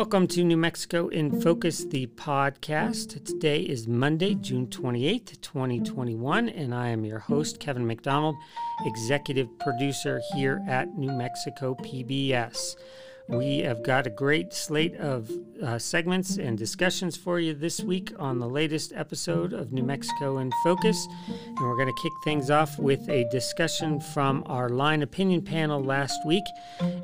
Welcome to New Mexico in Focus, the podcast. Today is Monday, June 28th, 2021, and I am your host, Kevin McDonald, executive producer here at New Mexico PBS. We have got a great slate of uh, segments and discussions for you this week on the latest episode of New Mexico in Focus. And we're going to kick things off with a discussion from our line opinion panel last week.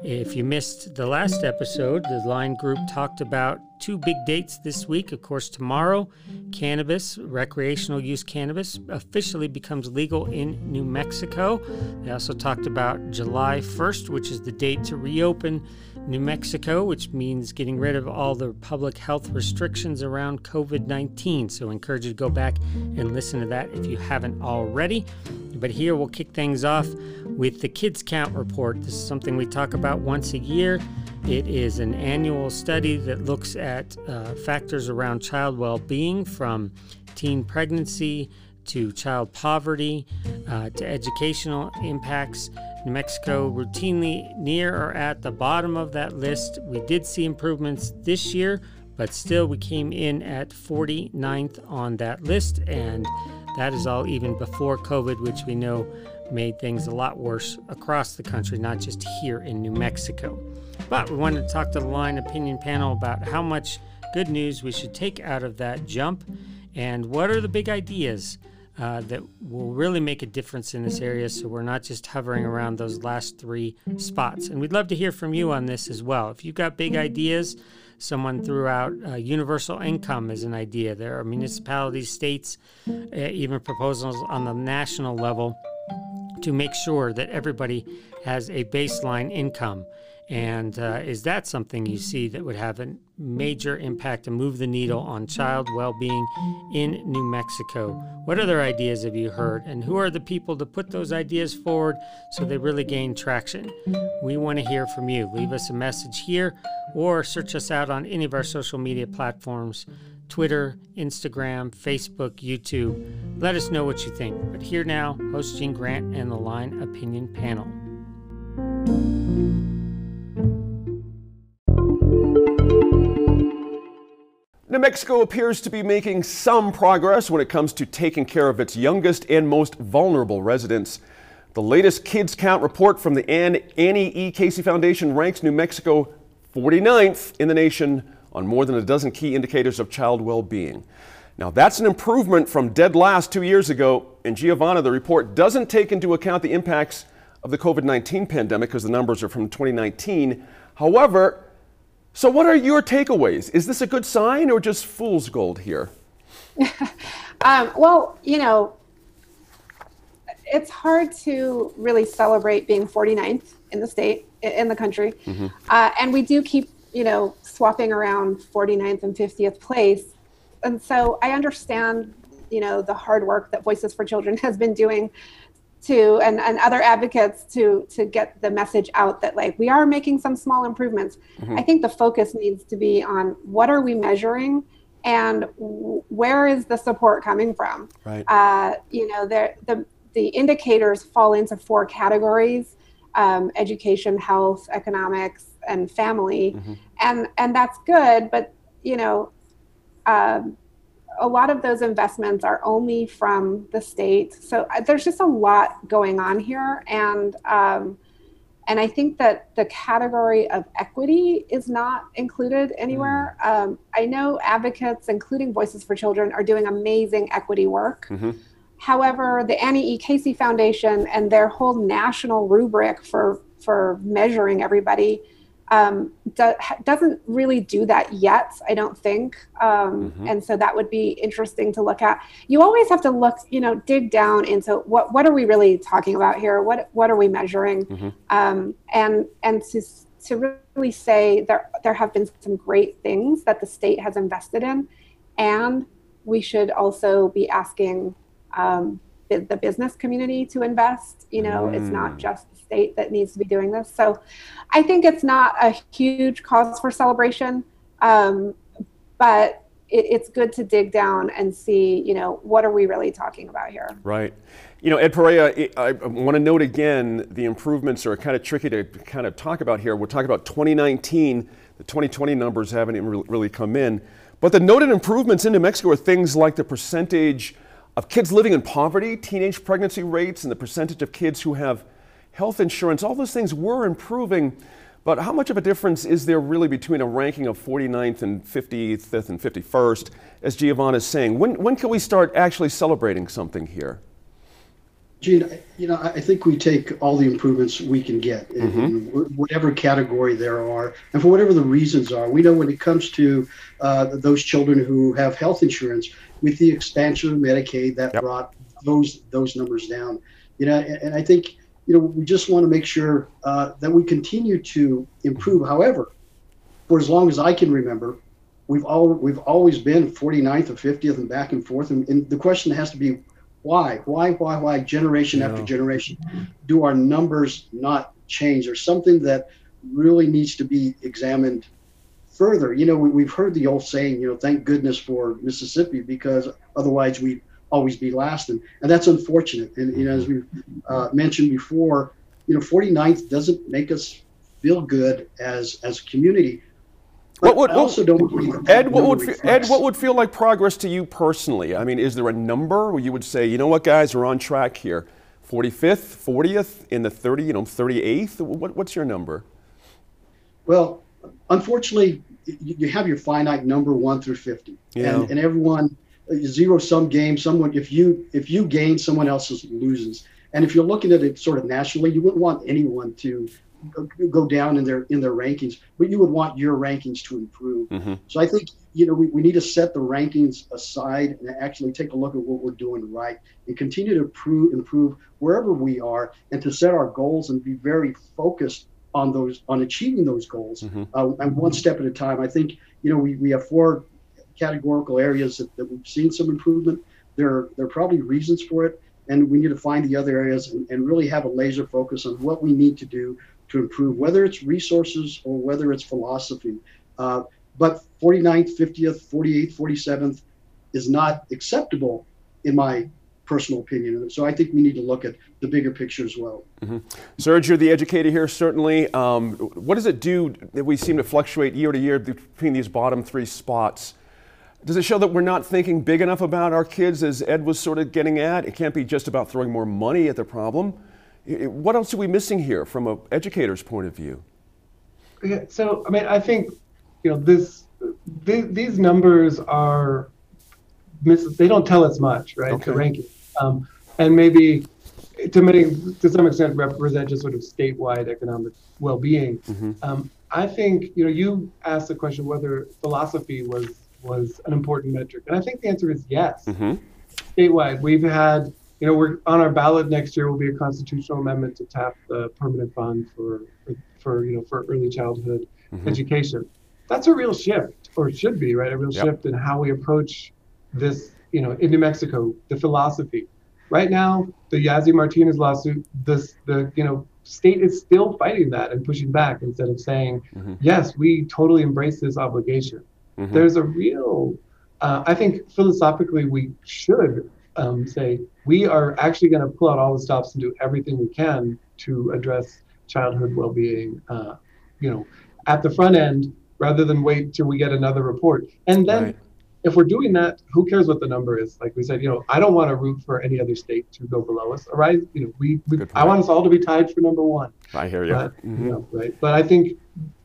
If you missed the last episode, the line group talked about two big dates this week. Of course, tomorrow, cannabis, recreational use cannabis, officially becomes legal in New Mexico. They also talked about July 1st, which is the date to reopen New Mexico, which means getting rid of all the public health restrictions around COVID 19. So, I encourage you to go back and listen to that if you haven't already. But here we'll kick things off with the Kids Count Report. This is something we talk about once a year. It is an annual study that looks at uh, factors around child well being from teen pregnancy to child poverty uh, to educational impacts. New Mexico routinely near or at the bottom of that list. We did see improvements this year, but still we came in at 49th on that list, and that is all even before COVID, which we know made things a lot worse across the country, not just here in New Mexico. But we wanted to talk to the line opinion panel about how much good news we should take out of that jump and what are the big ideas uh, that will really make a difference in this area so we're not just hovering around those last three spots. And we'd love to hear from you on this as well. If you've got big ideas, someone threw out uh, universal income as an idea. There are municipalities, states, uh, even proposals on the national level to make sure that everybody has a baseline income. And uh, is that something you see that would have a major impact and move the needle on child well being in New Mexico? What other ideas have you heard? And who are the people to put those ideas forward so they really gain traction? We want to hear from you. Leave us a message here or search us out on any of our social media platforms Twitter, Instagram, Facebook, YouTube. Let us know what you think. But here now, host Gene Grant and the Line Opinion Panel. New Mexico appears to be making some progress when it comes to taking care of its youngest and most vulnerable residents. The latest Kids Count report from the Annie E. Casey Foundation ranks New Mexico 49th in the nation on more than a dozen key indicators of child well being. Now, that's an improvement from dead last two years ago. And Giovanna, the report doesn't take into account the impacts of the COVID 19 pandemic because the numbers are from 2019. However, so, what are your takeaways? Is this a good sign or just fool's gold here? um, well, you know, it's hard to really celebrate being 49th in the state, in the country. Mm-hmm. Uh, and we do keep, you know, swapping around 49th and 50th place. And so I understand, you know, the hard work that Voices for Children has been doing to and, and other advocates to to get the message out that like we are making some small improvements mm-hmm. i think the focus needs to be on what are we measuring and where is the support coming from right uh, you know the the indicators fall into four categories um, education health economics and family mm-hmm. and and that's good but you know um, a lot of those investments are only from the state. So uh, there's just a lot going on here, and um, and I think that the category of equity is not included anywhere. Mm. Um, I know advocates, including Voices for Children, are doing amazing equity work. Mm-hmm. However, the Annie E. Casey Foundation and their whole national rubric for for measuring everybody um, do, doesn't really do that yet, I don't think. Um, mm-hmm. And so that would be interesting to look at. You always have to look, you know, dig down into what what are we really talking about here? What what are we measuring? Mm-hmm. Um, and and to to really say there there have been some great things that the state has invested in, and we should also be asking um, the business community to invest. You know, mm. it's not just the state that needs to be doing this. So I think it's not a huge cause for celebration, um, but it, it's good to dig down and see, you know, what are we really talking about here? Right. You know, Ed Perea, I want to note again the improvements are kind of tricky to kind of talk about here. We're talking about 2019. The 2020 numbers haven't even really come in. But the noted improvements in New Mexico are things like the percentage of kids living in poverty, teenage pregnancy rates, and the percentage of kids who have health insurance. All those things were improving. But how much of a difference is there really between a ranking of 49th and 55th and 51st, as Giovanna is saying? When, when can we start actually celebrating something here? Gene, you know, I think we take all the improvements we can get in, mm-hmm. in whatever category there are, and for whatever the reasons are. We know when it comes to uh, those children who have health insurance, with the expansion of Medicaid, that yep. brought those those numbers down. You know, and, and I think you know we just want to make sure uh, that we continue to improve. However, for as long as I can remember, we've all we've always been 49th or 50th and back and forth, and, and the question has to be why? Why, why, why, generation after generation? Do our numbers not change? There's something that really needs to be examined further. You know, we, have heard the old saying, you know, thank goodness for Mississippi because otherwise we'd always be last. And, and that's unfortunate. And, you know, as we uh, mentioned before, you know, 49th doesn't make us feel good as, as a community. What would, also don't Ed? What would feel, Ed? What would feel like progress to you personally? I mean, is there a number where you would say, you know what, guys, we're on track here, 45th, 40th, in the 30, you know, 38th? What, what's your number? Well, unfortunately, you have your finite number one through 50, yeah. and, and everyone zero sum game. Someone if you if you gain, someone else loses. And if you're looking at it sort of nationally, you wouldn't want anyone to go down in their in their rankings, but you would want your rankings to improve. Mm-hmm. So I think you know we, we need to set the rankings aside and actually take a look at what we're doing right and continue to improve improve wherever we are and to set our goals and be very focused on those on achieving those goals mm-hmm. uh, and one step at a time. I think you know we, we have four categorical areas that, that we've seen some improvement. There there are probably reasons for it and we need to find the other areas and, and, really have a laser focus on what we need to do to improve, whether it's resources or whether it's philosophy. Uh, but 49th, 50th, 48th, 47th is not acceptable in my personal opinion. So I think we need to look at the bigger picture as well. Mm-hmm. Serge, you're the educator here, certainly. Um, what does it do that we seem to fluctuate year to year between these bottom three spots? Does it show that we're not thinking big enough about our kids, as Ed was sort of getting at? It can't be just about throwing more money at the problem. What else are we missing here from an educator's point of view? Yeah, so I mean, I think you know this. Th- these numbers are they don't tell us much, right? Okay. The ranking, um, and maybe to many to some extent represent just sort of statewide economic well-being. Mm-hmm. Um, I think you know you asked the question whether philosophy was was an important metric, and I think the answer is yes. Mm-hmm. Statewide, we've had you know, we're on our ballot next year will be a constitutional amendment to tap the permanent fund for for, for you know for early childhood mm-hmm. education. That's a real shift, or should be, right? A real yep. shift in how we approach this, you know, in New Mexico, the philosophy. Right now, the Yazzie Martinez lawsuit, this the you know state is still fighting that and pushing back instead of saying, mm-hmm. yes, we totally embrace this obligation. Mm-hmm. There's a real, uh, I think philosophically we should um, say we are actually going to pull out all the stops and do everything we can to address childhood well-being uh, you know at the front end rather than wait till we get another report and then right. If we're doing that who cares what the number is like we said you know i don't want to root for any other state to go below us all right you know we, we i want us all to be tied for number one i hear you, but, mm-hmm. you know, right but i think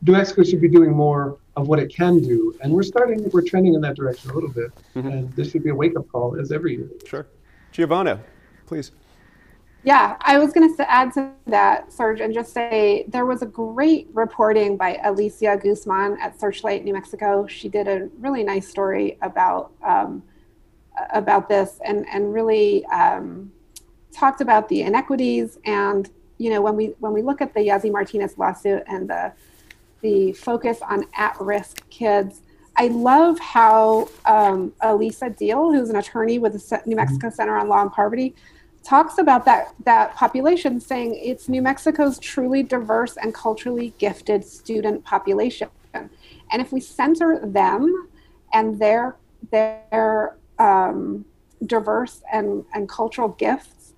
new mexico should be doing more of what it can do. And we're starting, we're trending in that direction a little bit. Mm-hmm. And this should be a wake up call as every year. Sure. Giovanna, please. Yeah, I was going to add to that, Serge, and just say there was a great reporting by Alicia Guzman at Searchlight, New Mexico. She did a really nice story about um, about this, and and really um, talked about the inequities. And you know, when we when we look at the Yazzie Martinez lawsuit and the the focus on at-risk kids. I love how um, Elisa Deal, who's an attorney with the New Mexico mm-hmm. Center on Law and Poverty, talks about that that population, saying it's New Mexico's truly diverse and culturally gifted student population, and if we center them and their their um, diverse and and cultural gifts,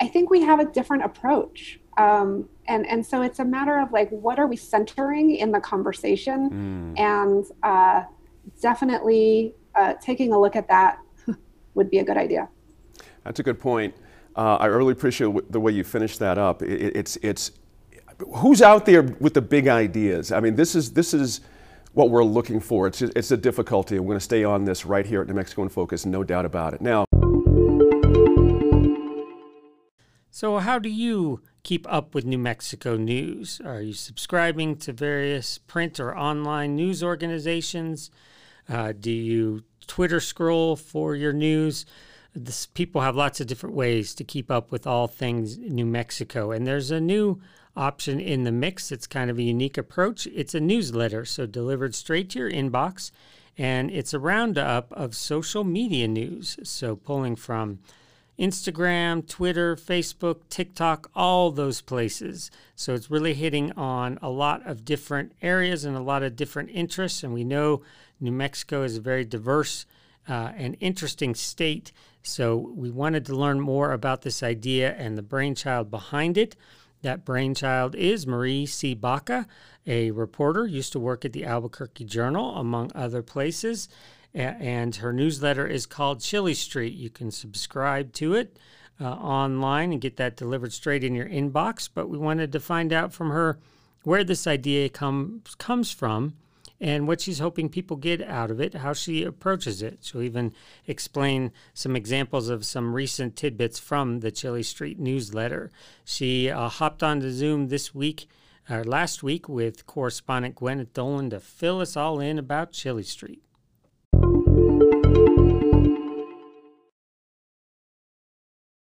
I think we have a different approach. Um, and and so it's a matter of like what are we centering in the conversation mm. and uh, definitely uh, taking a look at that would be a good idea that's a good point uh, i really appreciate the way you finished that up it, it's it's who's out there with the big ideas i mean this is this is what we're looking for it's it's a difficulty we're going to stay on this right here at new mexico in focus no doubt about it now so how do you keep up with New Mexico news? Are you subscribing to various print or online news organizations? Uh, do you Twitter scroll for your news? This, people have lots of different ways to keep up with all things New Mexico. And there's a new option in the mix. It's kind of a unique approach. It's a newsletter, so delivered straight to your inbox. And it's a roundup of social media news. So pulling from Instagram, Twitter, Facebook, TikTok, all those places. So it's really hitting on a lot of different areas and a lot of different interests. And we know New Mexico is a very diverse uh, and interesting state. So we wanted to learn more about this idea and the brainchild behind it. That brainchild is Marie C. Baca, a reporter, used to work at the Albuquerque Journal, among other places and her newsletter is called Chile Street. You can subscribe to it uh, online and get that delivered straight in your inbox. But we wanted to find out from her where this idea comes comes from and what she's hoping people get out of it, how she approaches it. She'll even explain some examples of some recent tidbits from the Chile Street newsletter. She uh, hopped onto Zoom this week, or uh, last week, with correspondent Gwyneth Doland to fill us all in about Chile Street.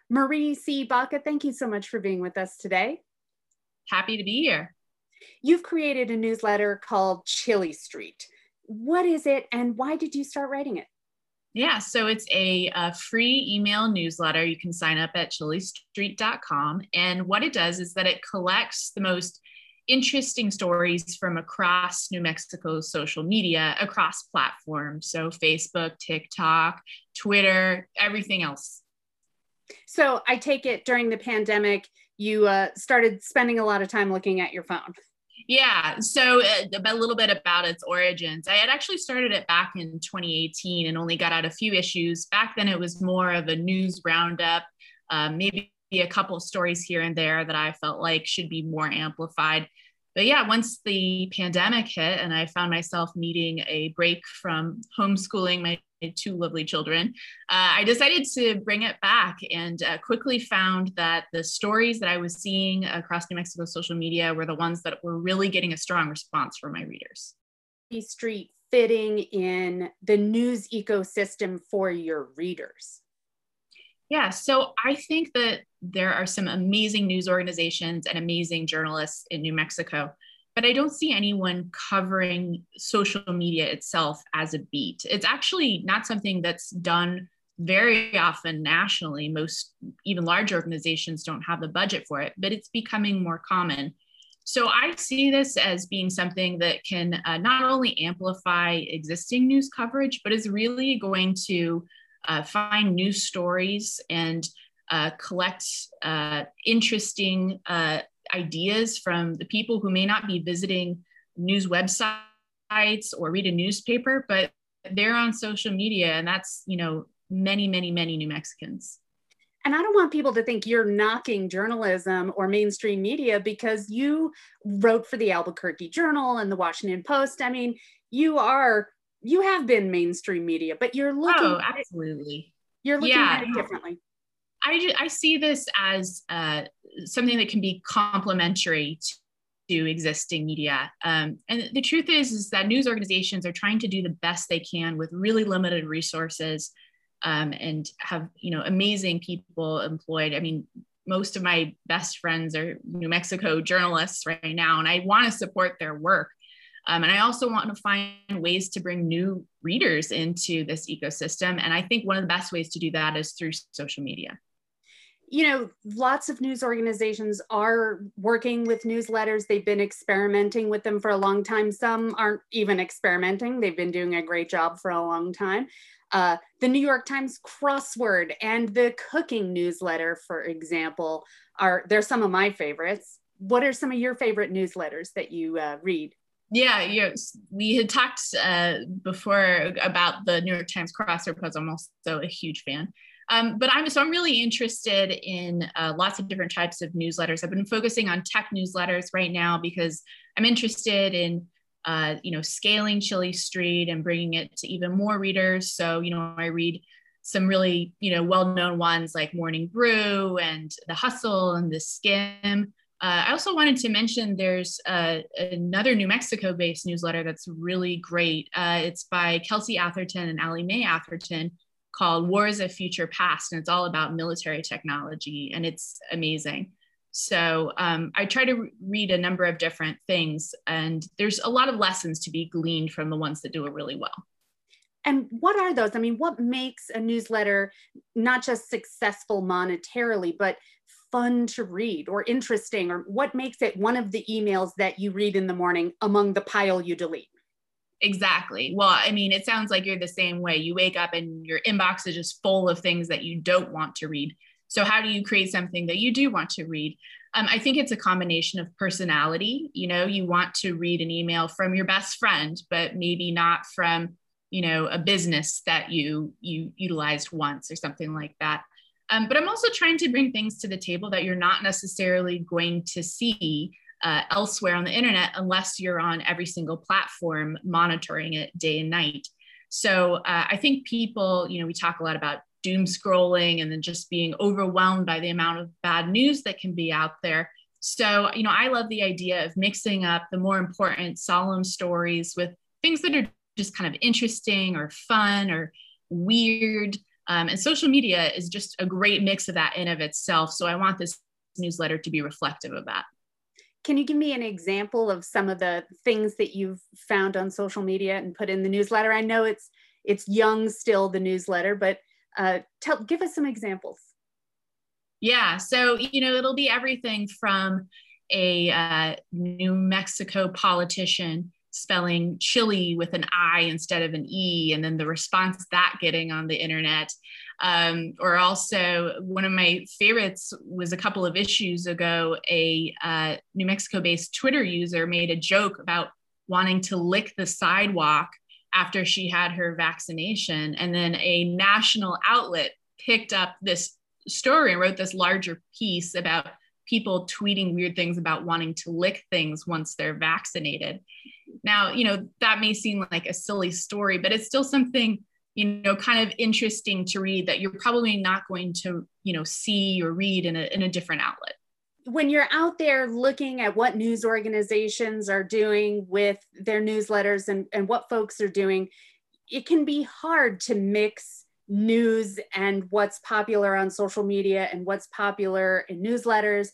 Marie C. Baca, thank you so much for being with us today. Happy to be here. You've created a newsletter called Chile Street. What is it and why did you start writing it? Yeah, so it's a, a, free email newsletter. You can sign up at chilestreet.com. And what it does is that it collects the most interesting stories from across New Mexico's social media, across platforms. So Facebook, TikTok, Twitter, everything else so I take it during the pandemic, you uh, started spending a lot of time looking at your phone. Yeah, so uh, a little bit about its origins. I had actually started it back in 2018 and only got out a few issues. Back then, it was more of a news roundup, um, maybe a couple stories here and there that I felt like should be more amplified. But yeah, once the pandemic hit and I found myself needing a break from homeschooling my two lovely children, uh, I decided to bring it back and uh, quickly found that the stories that I was seeing across New Mexico social media were the ones that were really getting a strong response from my readers. Street fitting in the news ecosystem for your readers? Yeah, so I think that there are some amazing news organizations and amazing journalists in New Mexico but I don't see anyone covering social media itself as a beat. It's actually not something that's done very often nationally. Most, even large organizations, don't have the budget for it, but it's becoming more common. So I see this as being something that can uh, not only amplify existing news coverage, but is really going to uh, find new stories and uh, collect uh, interesting uh, ideas from the people who may not be visiting news websites or read a newspaper, but they're on social media, and that's you know many, many, many New Mexicans. And I don't want people to think you're knocking journalism or mainstream media because you wrote for the Albuquerque Journal and the Washington Post. I mean, you are you have been mainstream media, but you're looking oh, absolutely. You're looking yeah. at it differently. I, I see this as uh, something that can be complementary to, to existing media. Um, and the truth is, is that news organizations are trying to do the best they can with really limited resources um, and have you know amazing people employed. I mean, most of my best friends are New Mexico journalists right now, and I want to support their work. Um, and I also want to find ways to bring new readers into this ecosystem. And I think one of the best ways to do that is through social media you know, lots of news organizations are working with newsletters. They've been experimenting with them for a long time. Some aren't even experimenting, they've been doing a great job for a long time. Uh, the New York Times crossword and the cooking newsletter, for example, are they're some of my favorites. what are some of your favorite newsletters that you uh, read? Yeah, yes, we had talked uh, before about the New York Times crossword puzzle. I'm also a huge fan. Um, but I'm so I'm really interested in uh, lots of different types of newsletters. I've been focusing on tech newsletters right now because I'm interested in uh, you know scaling Chile Street and bringing it to even more readers. So you know I read some really you know well-known ones like Morning Brew and The Hustle and The Skimm. Uh, I also wanted to mention there's uh, another New Mexico based newsletter that's really great. Uh, it's by Kelsey Atherton and Allie Mae Atherton called Wars of Future Past, and it's all about military technology, and it's amazing. So um, I try to re- read a number of different things, and there's a lot of lessons to be gleaned from the ones that do it really well. And what are those? I mean, what makes a newsletter not just successful monetarily, but fun to read or interesting? Or what makes it one of the emails that you read in the morning among the pile you delete? Exactly. Well, I mean, it sounds like you're the same way. You wake up and your inbox is just full of things that you don't want to read. So, how do you create something that you do want to read? Um, I think it's a combination of personality. You know, you want to read an email from your best friend, but maybe not from, you know, a business that you you utilized once or something like that. Um, but I'm also trying to bring things to the table that you're not necessarily going to see uh, elsewhere on the internet unless you're on every single platform monitoring it day and night. So uh, I think people, you know, we talk a lot about doom scrolling and then just being overwhelmed by the amount of bad news that can be out there. So, you know, I love the idea of mixing up the more important solemn stories with things that are just kind of interesting or fun or weird. Um, and social media is just a great mix of that in of itself. So I want this newsletter to be reflective of that. Can you give me an example of some of the things that you've found on social media and put in the newsletter? I know it's it's young still the newsletter, but uh, tell give us some examples. Yeah, so you know it'll be everything from a uh, New Mexico politician spelling chili with an I instead of an E, and then the response that getting on the internet. Um, or also, one of my favorites was a couple of issues ago, a uh, New Mexico based Twitter user made a joke about wanting to lick the sidewalk after she had her vaccination. And then a national outlet picked up this story and wrote this larger piece about people tweeting weird things about wanting to lick things once they're vaccinated. Now, you know, that may seem like a silly story, but it's still something, you know, kind of interesting to read that you're probably not going to, you know, see or read in a, in a different outlet. When you're out there looking at what news organizations are doing with their newsletters and, and what folks are doing, it can be hard to mix news and what's popular on social media and what's popular in newsletters.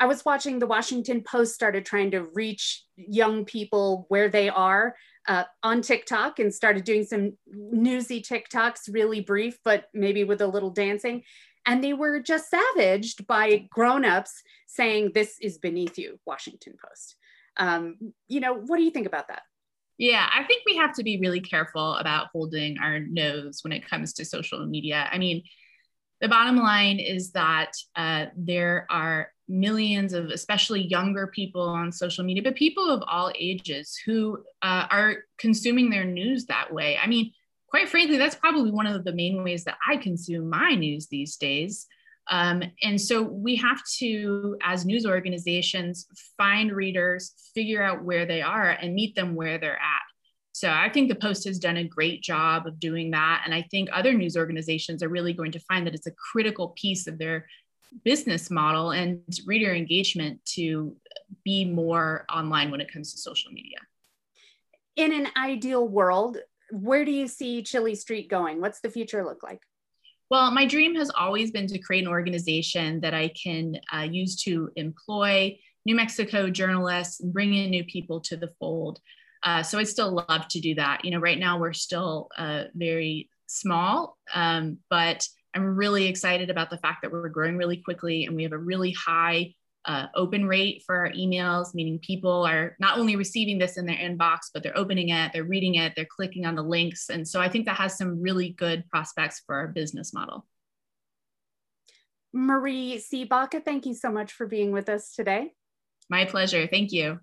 I was watching the Washington Post started trying to reach young people where they are uh, on TikTok and started doing some newsy TikToks, really brief, but maybe with a little dancing. And they were just savaged by grown-ups saying, "This is beneath you, Washington Post." Um, you know, what do you think about that? Yeah, I think we have to be really careful about holding our nose when it comes to social media. I mean, the bottom line is that uh, there are millions of especially younger people on social media but people of all ages who uh, are consuming their news that way. I mean quite frankly that's probably one of the main ways that i consume my news these days. Um, and so we have to as news organizations find readers figure out where they are and meet them where they're at. So I think the Post has done a great job of doing that. And I think other news organizations are really going to find that it's a critical piece of their business model and reader engagement to be more online when it comes to social media. In an ideal world, where do you see Chile Street going? What's the future look like? Well, my dream has always been to create an organization that I can uh, use to employ New Mexico journalists and bring in new people to the fold. Uh, so I'd still love to do that. You know, right now we're still uh, very small, um, but I'm really excited about the fact that we're growing really quickly and we have a really high uh, open rate for our emails, meaning people are not only receiving this in their inbox, but they're opening it, they're reading it, they're clicking on the links. And so I think that has some really good prospects for our business model. Marie. Baca, thank you so much for being with us today. My pleasure. Thank you.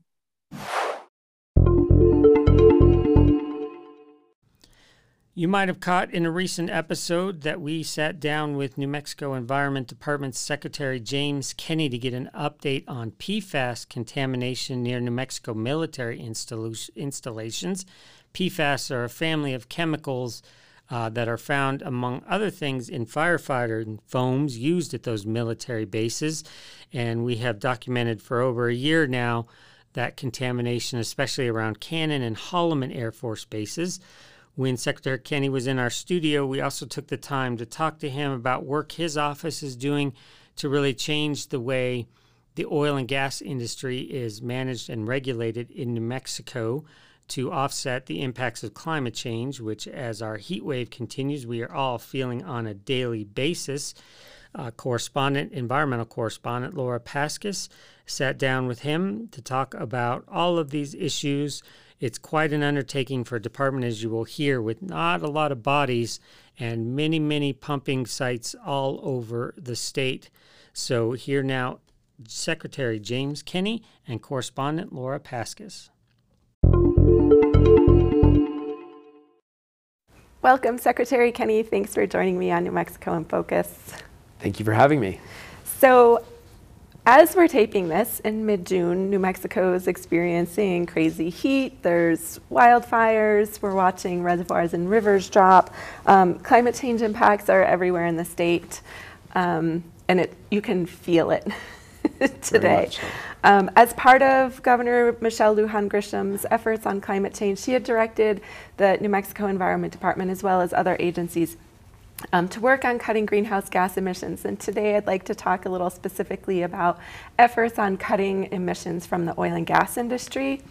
You might have caught in a recent episode that we sat down with New Mexico Environment Department Secretary James Kenney to get an update on PFAS contamination near New Mexico military installations. PFAS are a family of chemicals uh, that are found, among other things, in firefighter foams used at those military bases. And we have documented for over a year now that contamination, especially around Cannon and Holloman Air Force bases. When Secretary Kenney was in our studio, we also took the time to talk to him about work his office is doing to really change the way the oil and gas industry is managed and regulated in New Mexico to offset the impacts of climate change, which, as our heat wave continues, we are all feeling on a daily basis. Uh, correspondent, environmental correspondent Laura Paskus sat down with him to talk about all of these issues it's quite an undertaking for a department, as you will hear, with not a lot of bodies and many, many pumping sites all over the state. So, here now, Secretary James Kenney and correspondent Laura Paskus. Welcome, Secretary Kenney. Thanks for joining me on New Mexico in Focus. Thank you for having me. So, as we're taping this in mid June, New Mexico is experiencing crazy heat. There's wildfires. We're watching reservoirs and rivers drop. Um, climate change impacts are everywhere in the state, um, and it, you can feel it today. So. Um, as part of Governor Michelle Lujan Grisham's efforts on climate change, she had directed the New Mexico Environment Department as well as other agencies um, to work on cutting greenhouse gas emissions. And today I'd like to talk a little specifically about efforts on cutting emissions from the oil and gas industry.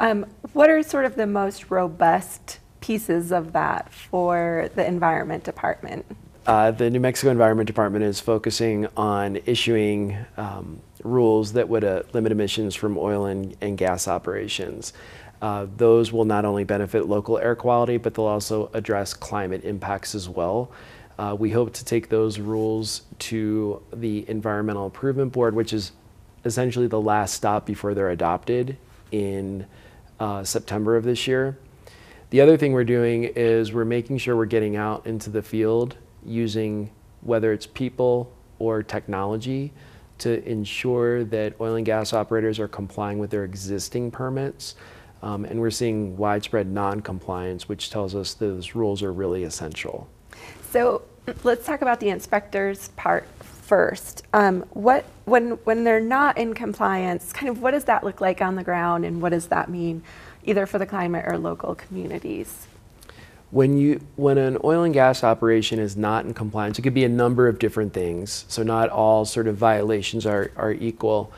Um, what are sort of the most robust pieces of that for the Environment Department? Uh, the New Mexico Environment Department is focusing on issuing um, rules that would uh, limit emissions from oil and, and gas operations. Uh, those will not only benefit local air quality, but they'll also address climate impacts as well. Uh, we hope to take those rules to the Environmental Improvement Board, which is essentially the last stop before they're adopted in uh, September of this year. The other thing we're doing is we're making sure we're getting out into the field using whether it's people or technology to ensure that oil and gas operators are complying with their existing permits. Um, and we're seeing widespread non-compliance, which tells us those rules are really essential. So let's talk about the inspectors part first. Um, what when when they're not in compliance, kind of what does that look like on the ground, and what does that mean, either for the climate or local communities? When you when an oil and gas operation is not in compliance, it could be a number of different things. So not all sort of violations are are equal.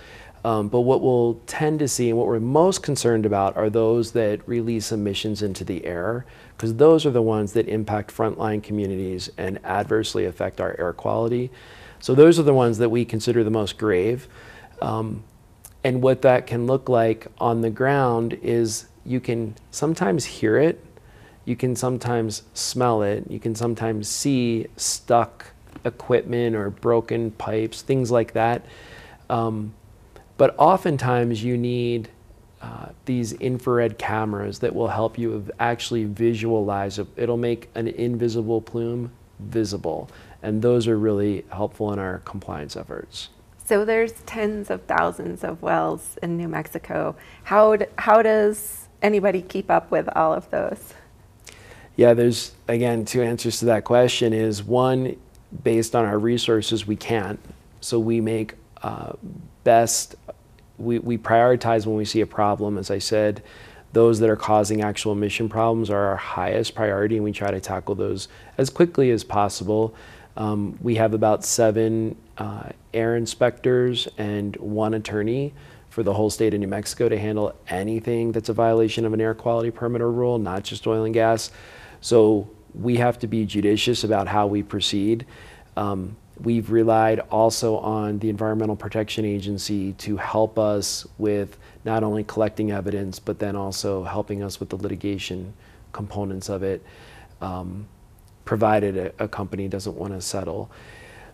Um, but what we'll tend to see and what we're most concerned about are those that release emissions into the air, because those are the ones that impact frontline communities and adversely affect our air quality. So those are the ones that we consider the most grave. Um, and what that can look like on the ground is you can sometimes hear it, you can sometimes smell it, you can sometimes see stuck equipment or broken pipes, things like that. Um, but oftentimes you need uh, these infrared cameras that will help you actually visualize it. It'll make an invisible plume visible. And those are really helpful in our compliance efforts. So there's tens of thousands of wells in New Mexico. How, how does anybody keep up with all of those? Yeah, there's, again, two answers to that question is one, based on our resources, we can't. So we make uh, best we, we prioritize when we see a problem. As I said, those that are causing actual emission problems are our highest priority, and we try to tackle those as quickly as possible. Um, we have about seven uh, air inspectors and one attorney for the whole state of New Mexico to handle anything that's a violation of an air quality permit or rule, not just oil and gas. So we have to be judicious about how we proceed. Um, We've relied also on the Environmental Protection Agency to help us with not only collecting evidence, but then also helping us with the litigation components of it, um, provided a, a, company doesn't want to settle.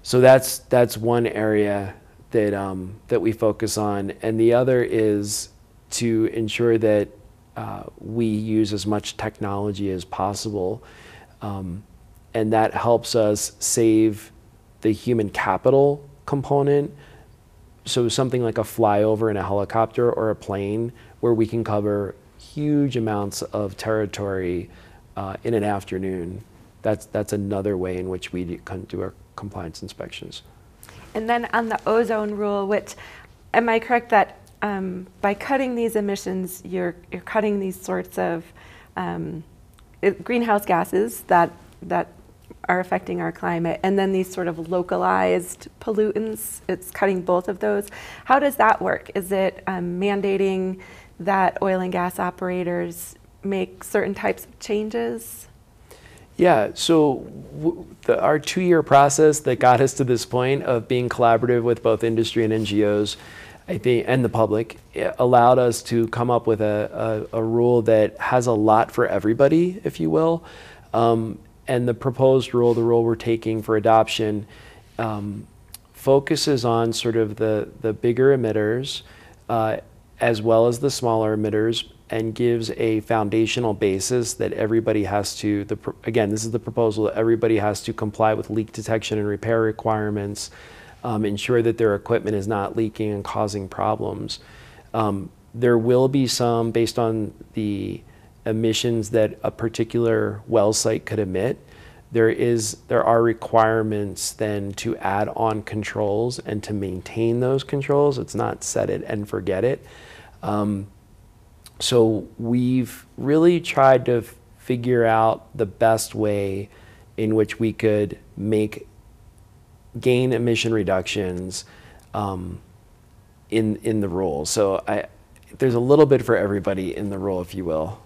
So that's, that's one area that um, that we focus on, and the other is to ensure that uh, we use as much technology as possible, um, and that helps us save the human capital component. So something like a flyover in a helicopter or a plane, where we can cover huge amounts of territory uh, in an afternoon. That's that's another way in which we can do our compliance inspections. And then on the ozone rule, which, am I correct that um, by cutting these emissions, you're, you're cutting these sorts of um, greenhouse gases that, that are affecting our climate, and then these sort of localized pollutants, it's cutting both of those. How does that work? Is it um, mandating that oil and gas operators make certain types of changes? Yeah, so the, our two year process that got us to this point of being collaborative with both industry and NGOs, I think, and the public, allowed us to come up with a, a, a, rule that has a lot for everybody, if you will. Um, and the proposed rule, the rule we're taking for adoption, um, focuses on sort of the, the bigger emitters uh, as well as the smaller emitters and gives a foundational basis that everybody has to, the, again, this is the proposal, that everybody has to comply with leak detection and repair requirements, um, ensure that their equipment is not leaking and causing problems. Um, there will be some based on the emissions that a particular well site could emit. There is there are requirements then to add on controls and to maintain those controls. It's not set it and forget it. Um, so we've really tried to figure out the best way in which we could make gain emission reductions um, in in the rule. So I, there's a little bit for everybody in the rule, if you will.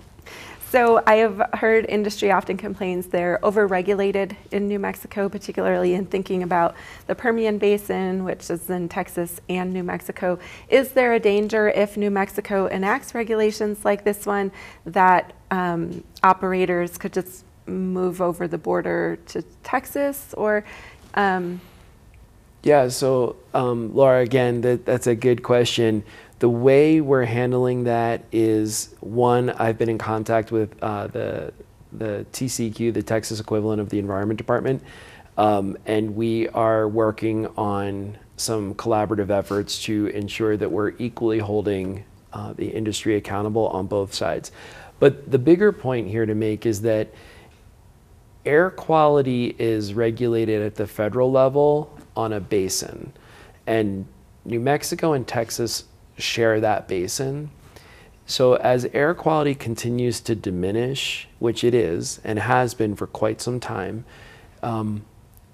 So I have heard industry often complains they're overregulated in New Mexico, particularly in thinking about the Permian Basin, which is in Texas and New Mexico. Is there a danger if New Mexico enacts regulations like this one that um, operators could just move over the border to Texas or? Um, yeah, so um, Laura, again, that, that's a good question. The way we're handling that is one, I've been in contact with uh, the, the TCEQ, the Texas equivalent of the Environment Department, um, and we are working on some collaborative efforts to ensure that we're equally holding uh, the industry accountable on both sides. But the bigger point here to make is that air quality is regulated at the federal level on a basin. And New Mexico and Texas share that basin. So as air quality continues to diminish, which it is and has been for quite some time, um,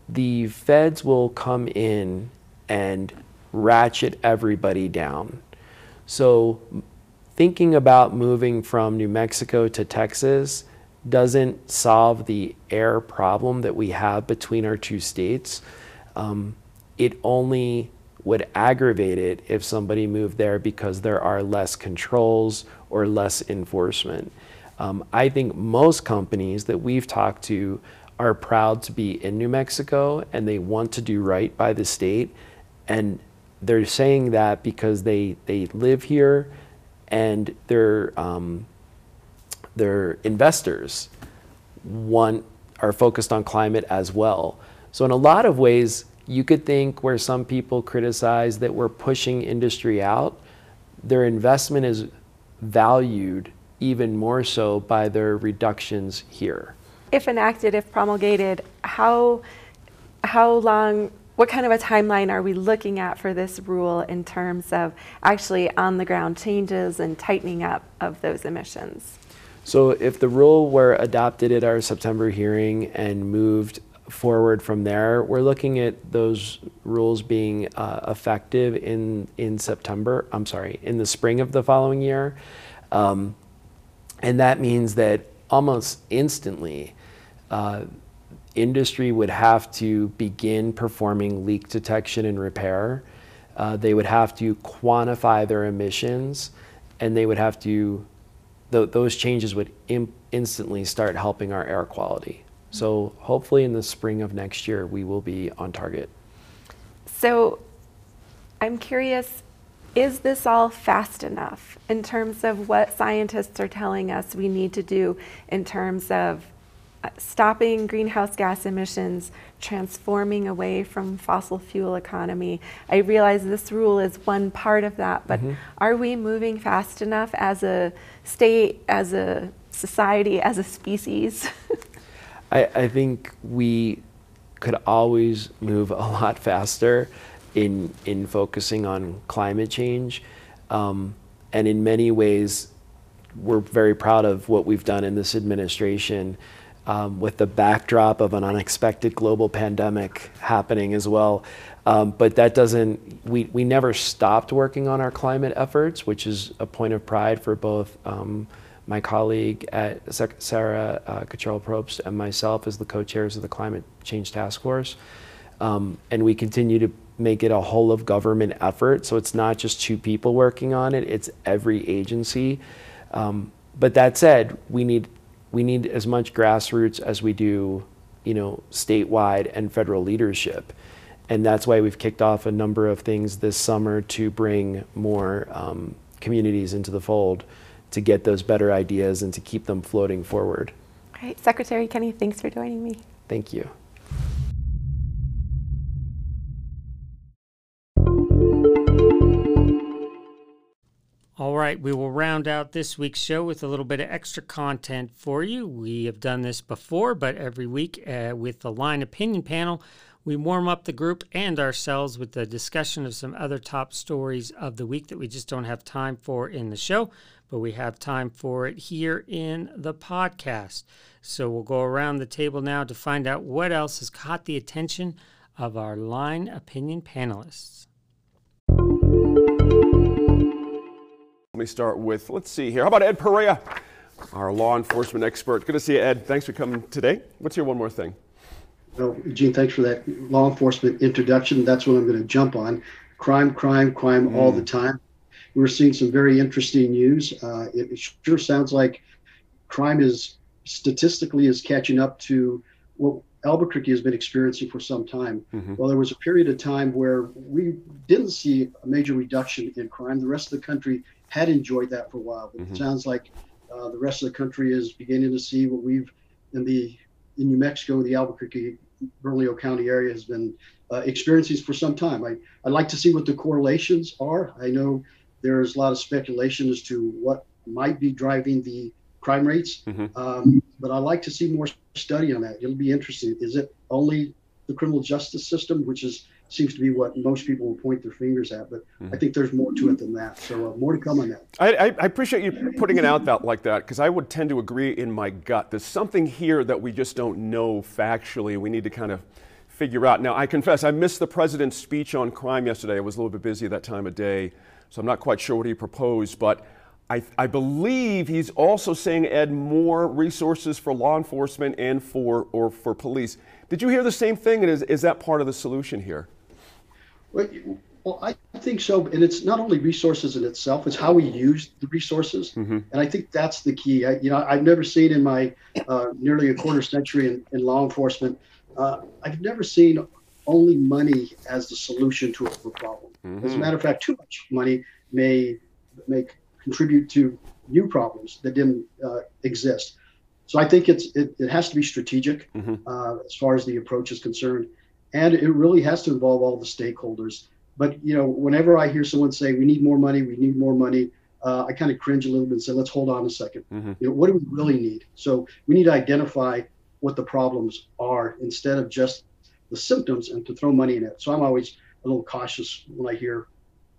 the feds will come in and ratchet everybody down. So thinking about moving from New Mexico to Texas doesn't solve the air problem that we have between our two states. Um, it only would aggravate it if somebody moved there because there are less controls or less enforcement. Um, I think most companies that we've talked to are proud to be in New Mexico and they want to do right by the state. And they're saying that because they, they live here and their, um, their investors want, are focused on climate as well. So in a lot of ways, you could think where some people criticize that we're pushing industry out, their investment is valued even more so by their reductions here. If enacted, if promulgated, how, how long, what kind of a timeline are we looking at for this rule in terms of actually on the ground changes and tightening up of those emissions? So if the rule were adopted at our September hearing and moved forward from there, we're looking at those rules being uh, effective in in September. I'm sorry, in the spring of the following year, um, and that means that almost instantly, uh, industry would have to begin performing leak detection and repair. Uh, they would have to quantify their emissions, and they would have to. Th- those changes would instantly start helping our air quality. So hopefully in the spring of next year, we will be on target. So I'm curious is this all fast enough in terms of what scientists are telling us we need to do in terms of uh, stopping greenhouse gas emissions, transforming away from fossil fuel economy. I realize this rule is one part of that, but mm-hmm. are we moving fast enough as a state, as a society, as a species? I, I think we could always move a lot faster in in focusing on climate change, um, and in many ways, we're very proud of what we've done in this administration. Um, with the backdrop of an unexpected global pandemic happening as well. Um, but that doesn't, we, we never stopped working on our climate efforts, which is a point of pride for both um, my colleague at Sarah uh, Cottrell-Propst and myself as the co-chairs of the Climate Change Task Force. Um, and we continue to make it a whole of government effort. So it's not just two people working on it, it's every agency. Um, but that said, we need, we need as much grassroots as we do, you know, statewide and federal leadership. And that's why we've kicked off a number of things this summer to bring more um, communities into the fold to get those better ideas and to keep them floating forward. All right, Secretary Kenney, thanks for joining me. Thank you. All right, we will round out this week's show with a little bit of extra content for you. We have done this before, but every week uh, with the Line Opinion Panel, we warm up the group and ourselves with the discussion of some other top stories of the week that we just don't have time for in the show, but we have time for it here in the podcast. So we'll go around the table now to find out what else has caught the attention of our Line Opinion panelists. Let me start with, let's see here. How about Ed Perea, our law enforcement expert? Good to see you, Ed. Thanks for coming today. What's your one more thing? Well, Gene, thanks for that law enforcement introduction. That's what I'm going to jump on. Crime, crime, crime mm. all the time. We're seeing some very interesting news. Uh, it, it sure sounds like crime is statistically is catching up to what Albuquerque has been experiencing for some time. Mm-hmm. Well, there was a period of time where we didn't see a major reduction in crime. The rest of the country had enjoyed that for a while. But mm-hmm. it sounds like uh, the rest of the country is beginning to see what we've in the in New Mexico, the Albuquerque, Bernalillo County area has been uh, experiencing for some time. I, I'd like to see what the correlations are. I know there's a lot of speculation as to what might be driving the crime rates, mm-hmm. um, but I'd like to see more study on that. It'll be interesting. Is it only the criminal justice system, which is seems to be what most people will point their fingers at. But mm-hmm. I think there's more to it than that. So uh, more to come on that. I, I, I appreciate you putting it out that, like that because I would tend to agree in my gut. There's something here that we just don't know factually. We need to kind of figure out. Now, I confess, I missed the president's speech on crime yesterday. I was a little bit busy at that time of day, so I'm not quite sure what he proposed, but. I, I, believe he's also saying add more resources for law enforcement and for or for police. Did you hear the same thing? And is, is that part of the solution here? Well, I think so. And it's not only resources in itself, it's how we use the resources. Mm-hmm. And I think that's the key. I, you know, I've never seen in my uh, nearly a quarter century in, in law enforcement, uh, I've never seen only money as the solution to a problem. Mm-hmm. As a matter of fact, too much money may make contribute to new problems that didn't uh, exist. So I think it's it, it has to be strategic mm-hmm. Uh, as far as the approach is concerned and it really has to involve all the stakeholders. But you know, whenever I hear someone say we need more money, we need more money, uh, I kind of cringe a little bit and say, let's hold on a 2nd mm-hmm. You know, what do we really need? So we need to identify what the problems are instead of just the symptoms and to throw money in it. So I'm always a little cautious when I hear,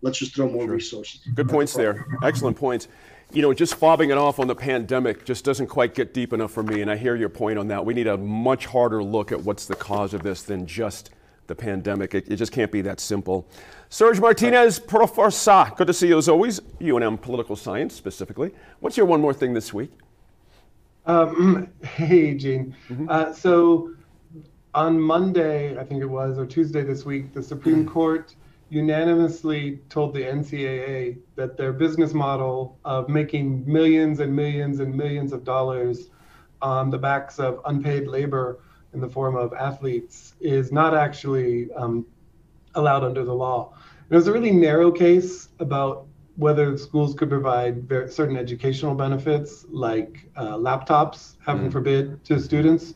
let's just throw more sure. resources. Good points there. Excellent points you know, just fobbing it off on the pandemic just doesn't quite get deep enough for me. And I hear your point on that. We need a much harder look at what's the cause of this than just the pandemic. It, it just can't be that simple. Serge Martinez, Professor, good to see you as always. UNM Political Science specifically. What's your one more thing this week? Um, hey, Gene. Mm-hmm. Uh, so on Monday, I think it was, or Tuesday this week, the Supreme Court unanimously told the NCAA that their business model of making millions and millions and millions of dollars on the backs of unpaid labor in the form of athletes is not actually um, allowed under the law. And it was a really narrow case about whether schools could provide certain educational benefits like uh, laptops, heaven mm. forbid, to students.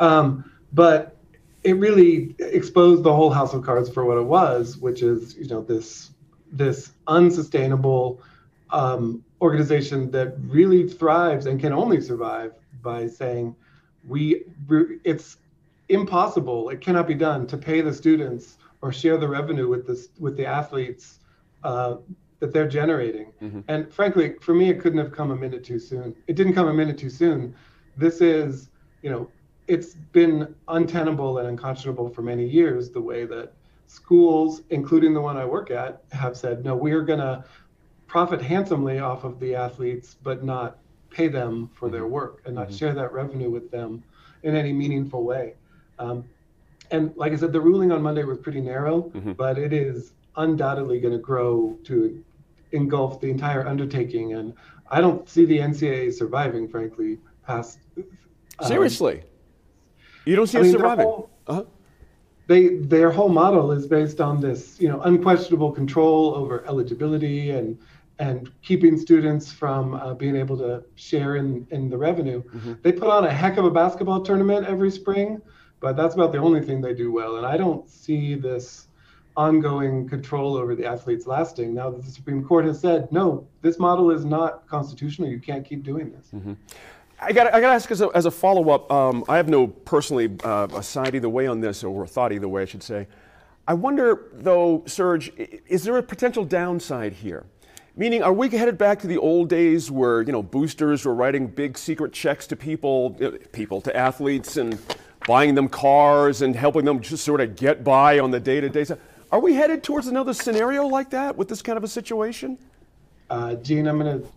Um, but it really exposed the whole house of cards for what it was, which is you know this this unsustainable um, organization that really thrives and can only survive by saying we it's impossible it cannot be done to pay the students or share the revenue with the with the athletes uh, that they're generating. Mm-hmm. and frankly for me it couldn't have come a minute too soon. It didn't come a minute too soon. This is you know it's been untenable and unconscionable for many years the way that schools including the one i work at have said no we're going to profit handsomely off of the athletes, but not pay them for their mm-hmm. work and not mm-hmm. share that revenue with them in any meaningful way. Um, and like I said, the ruling on Monday was pretty narrow, mm-hmm. but it is undoubtedly going to grow to engulf the entire undertaking. And I don't see the NCAA surviving, frankly, past. Um, Seriously, you don't see I mean, surviving. Whole, uh-huh. They their whole model is based on this, you know, unquestionable control over eligibility and and keeping students from uh, being able to share in, in the revenue. Mm-hmm. They put on a heck of a basketball tournament every spring, but that's about the only thing they do well. And I don't see this ongoing control over the athletes lasting. Now that the Supreme Court has said, no, this model is not constitutional. You can't keep doing this. Mm-hmm. I got I to ask as a, as a follow up. Um, I have no personally uh, a side either way on this, or a thought either way, I should say. I wonder, though, Serge, is there a potential downside here? Meaning, are we headed back to the old days where you know boosters were writing big secret checks to people, people to athletes, and buying them cars and helping them just sort of get by on the day-to-day? Are we headed towards another scenario like that with this kind of a situation? Uh, Gene, I'm going to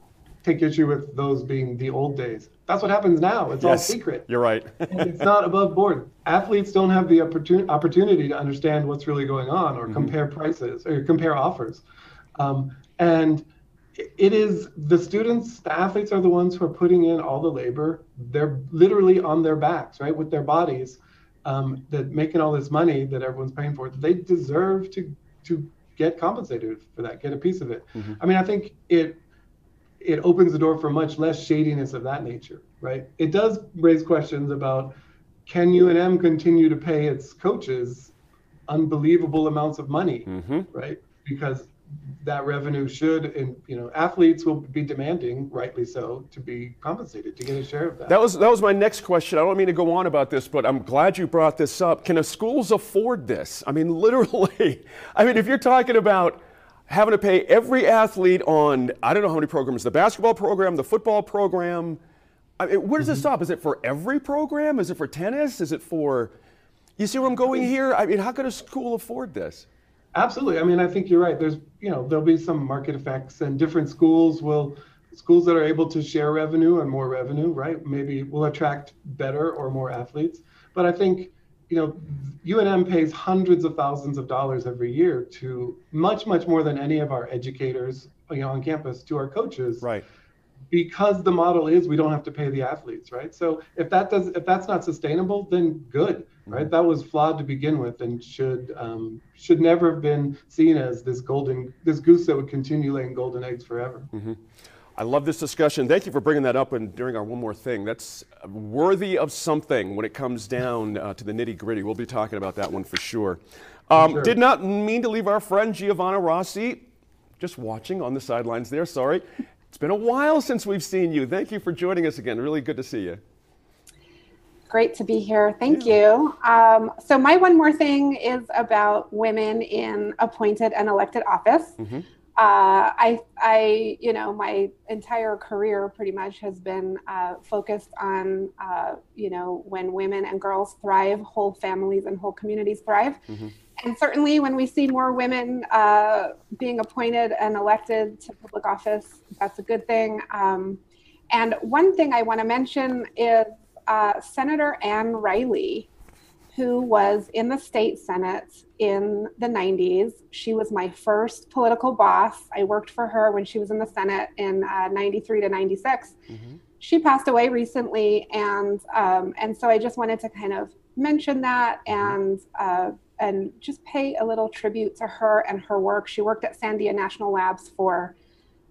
take issue with those being the old days. That's what happens now. It's yes, all secret. You're right. it's not above board. Athletes don't have the opportunity to understand what's really going on or mm-hmm. compare prices or compare offers. Um, and it is the students, the athletes are the ones who are putting in all the labor. They're literally on their backs, right, with their bodies, um, that making all this money that everyone's paying for. They deserve to to get compensated for that, get a piece of it. Mm-hmm. I mean, I think it it opens the door for much less shadiness of that nature, right? It does raise questions about can UNM continue to pay its coaches unbelievable amounts of money, mm-hmm. right? Because that revenue should and you know athletes will be demanding rightly so to be compensated to get a share of that that was that was my next question i don't mean to go on about this but i'm glad you brought this up can schools afford this i mean literally i mean if you're talking about having to pay every athlete on i don't know how many programs the basketball program the football program I mean, where does mm-hmm. it stop is it for every program is it for tennis is it for you see where i'm going here i mean how could a school afford this Absolutely. I mean, I think you're right. There's, you know, there'll be some market effects, and different schools will, schools that are able to share revenue and more revenue, right? Maybe will attract better or more athletes. But I think, you know, UNM pays hundreds of thousands of dollars every year to much, much more than any of our educators, you know, on campus to our coaches. Right because the model is we don't have to pay the athletes, right? So if that does if that's not sustainable, then good, right? Mm-hmm. That was flawed to begin with and should um, should never have been seen as this golden this goose that would continue laying golden eggs forever. Mm-hmm. I love this discussion. Thank you for bringing that up and during our one more thing. That's worthy of something when it comes down uh, to the nitty gritty. We'll be talking about that one for sure. Um, sure. Did not mean to leave our friend Giovanna Rossi just watching on the sidelines there. Sorry. It's been a while since we've seen you. Thank you for joining us again. Really good to see you. Great to be here. Thank yeah. you. Um, so, my one more thing is about women in appointed and elected office. Mm-hmm. Uh, I, I, you know, my entire career pretty much has been uh, focused on, uh, you know, when women and girls thrive, whole families and whole communities thrive. Mm-hmm and certainly when we see more women uh, being appointed and elected to public office, that's a good thing. Um, and one thing I want to mention is uh, Senator Ann Riley, who was in the state senate in the 90s. She was my first political boss. I worked for her when she was in the Senate in uh, 93 to 96. Mm-hmm. She passed away recently, and um, and so I just wanted to kind of mention that and uh, and just pay a little tribute to her and her work. She worked at Sandia National Labs for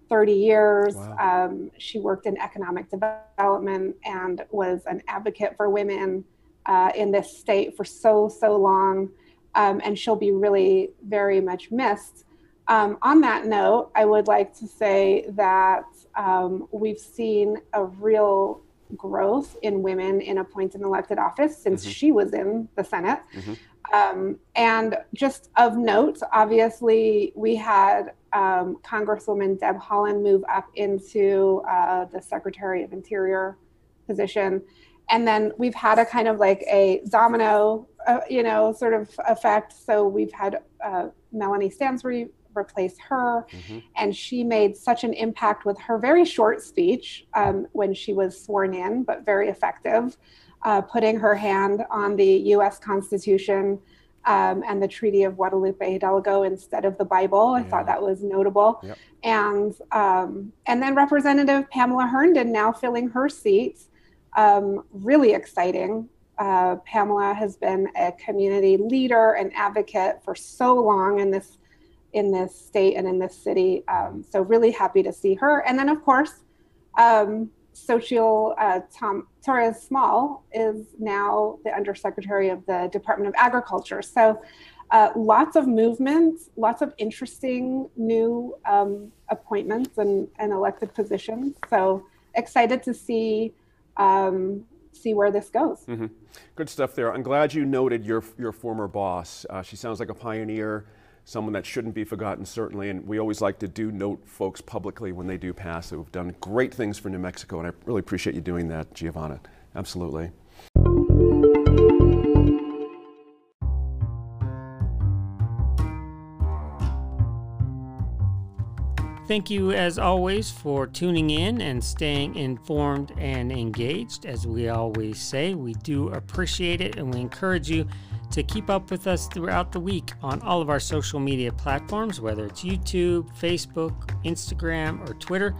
30 years. Wow. Um, she worked in economic development and was an advocate for women uh, in this state for so, so long. Um, and she'll be really very much missed. Um, on that note, I would like to say that um, we've seen a real growth in women in appointed and elected office since mm-hmm. she was in the Senate. Mm-hmm. Um, and just of note, obviously, we had um, Congresswoman Deb Haaland move up into uh, the Secretary of Interior position. And then we've had a kind of like a domino, uh, you know, sort of effect. So we've had uh, Melanie Stansbury replace her. Mm-hmm. And she made such an impact with her very short speech um, when she was sworn in, but very effective, uh, putting her hand on the US Constitution um, and the Treaty of Guadalupe Hidalgo instead of the Bible. I thought that was notable. Yep. And, um, and then Representative Pamela Herndon now filling her seat. Um, really exciting. Uh, Pamela has been a community leader and advocate for so long in this in this state and in this city. Um, so really happy to see her. And then of course, um, Xochitl uh, Tom Torres Small is now the Undersecretary of the Department of Agriculture. So uh, lots of movement, lots of interesting new um, appointments and, and elected positions. So excited to see um, see where this goes. Mm-hmm. Good stuff there. I'm glad you noted your your former boss. Uh, she sounds like a pioneer someone that shouldn't be forgotten, certainly. And we always like to do note folks publicly when they do pass who've done great things for New Mexico. And I really appreciate you doing that, Giovanna. Absolutely. Thank you, as always, for tuning in and staying informed and engaged. As we always say, we do appreciate it and we encourage you to keep up with us throughout the week on all of our social media platforms, whether it's YouTube, Facebook, Instagram, or Twitter.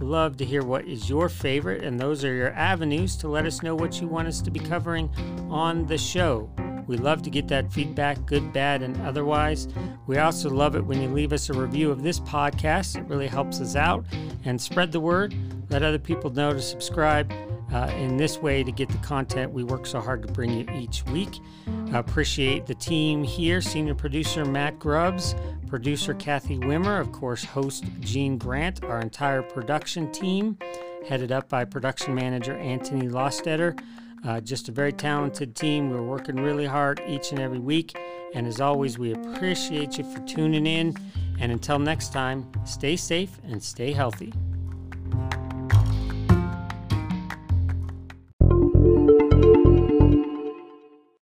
Love to hear what is your favorite, and those are your avenues to let us know what you want us to be covering on the show. We love to get that feedback, good, bad, and otherwise. We also love it when you leave us a review of this podcast. It really helps us out and spread the word. Let other people know to subscribe uh, in this way to get the content we work so hard to bring you each week. I appreciate the team here senior producer Matt Grubbs, producer Kathy Wimmer, of course, host Gene Grant, our entire production team, headed up by production manager Anthony Lostetter. Uh, just a very talented team. We're working really hard each and every week. And as always, we appreciate you for tuning in. And until next time, stay safe and stay healthy.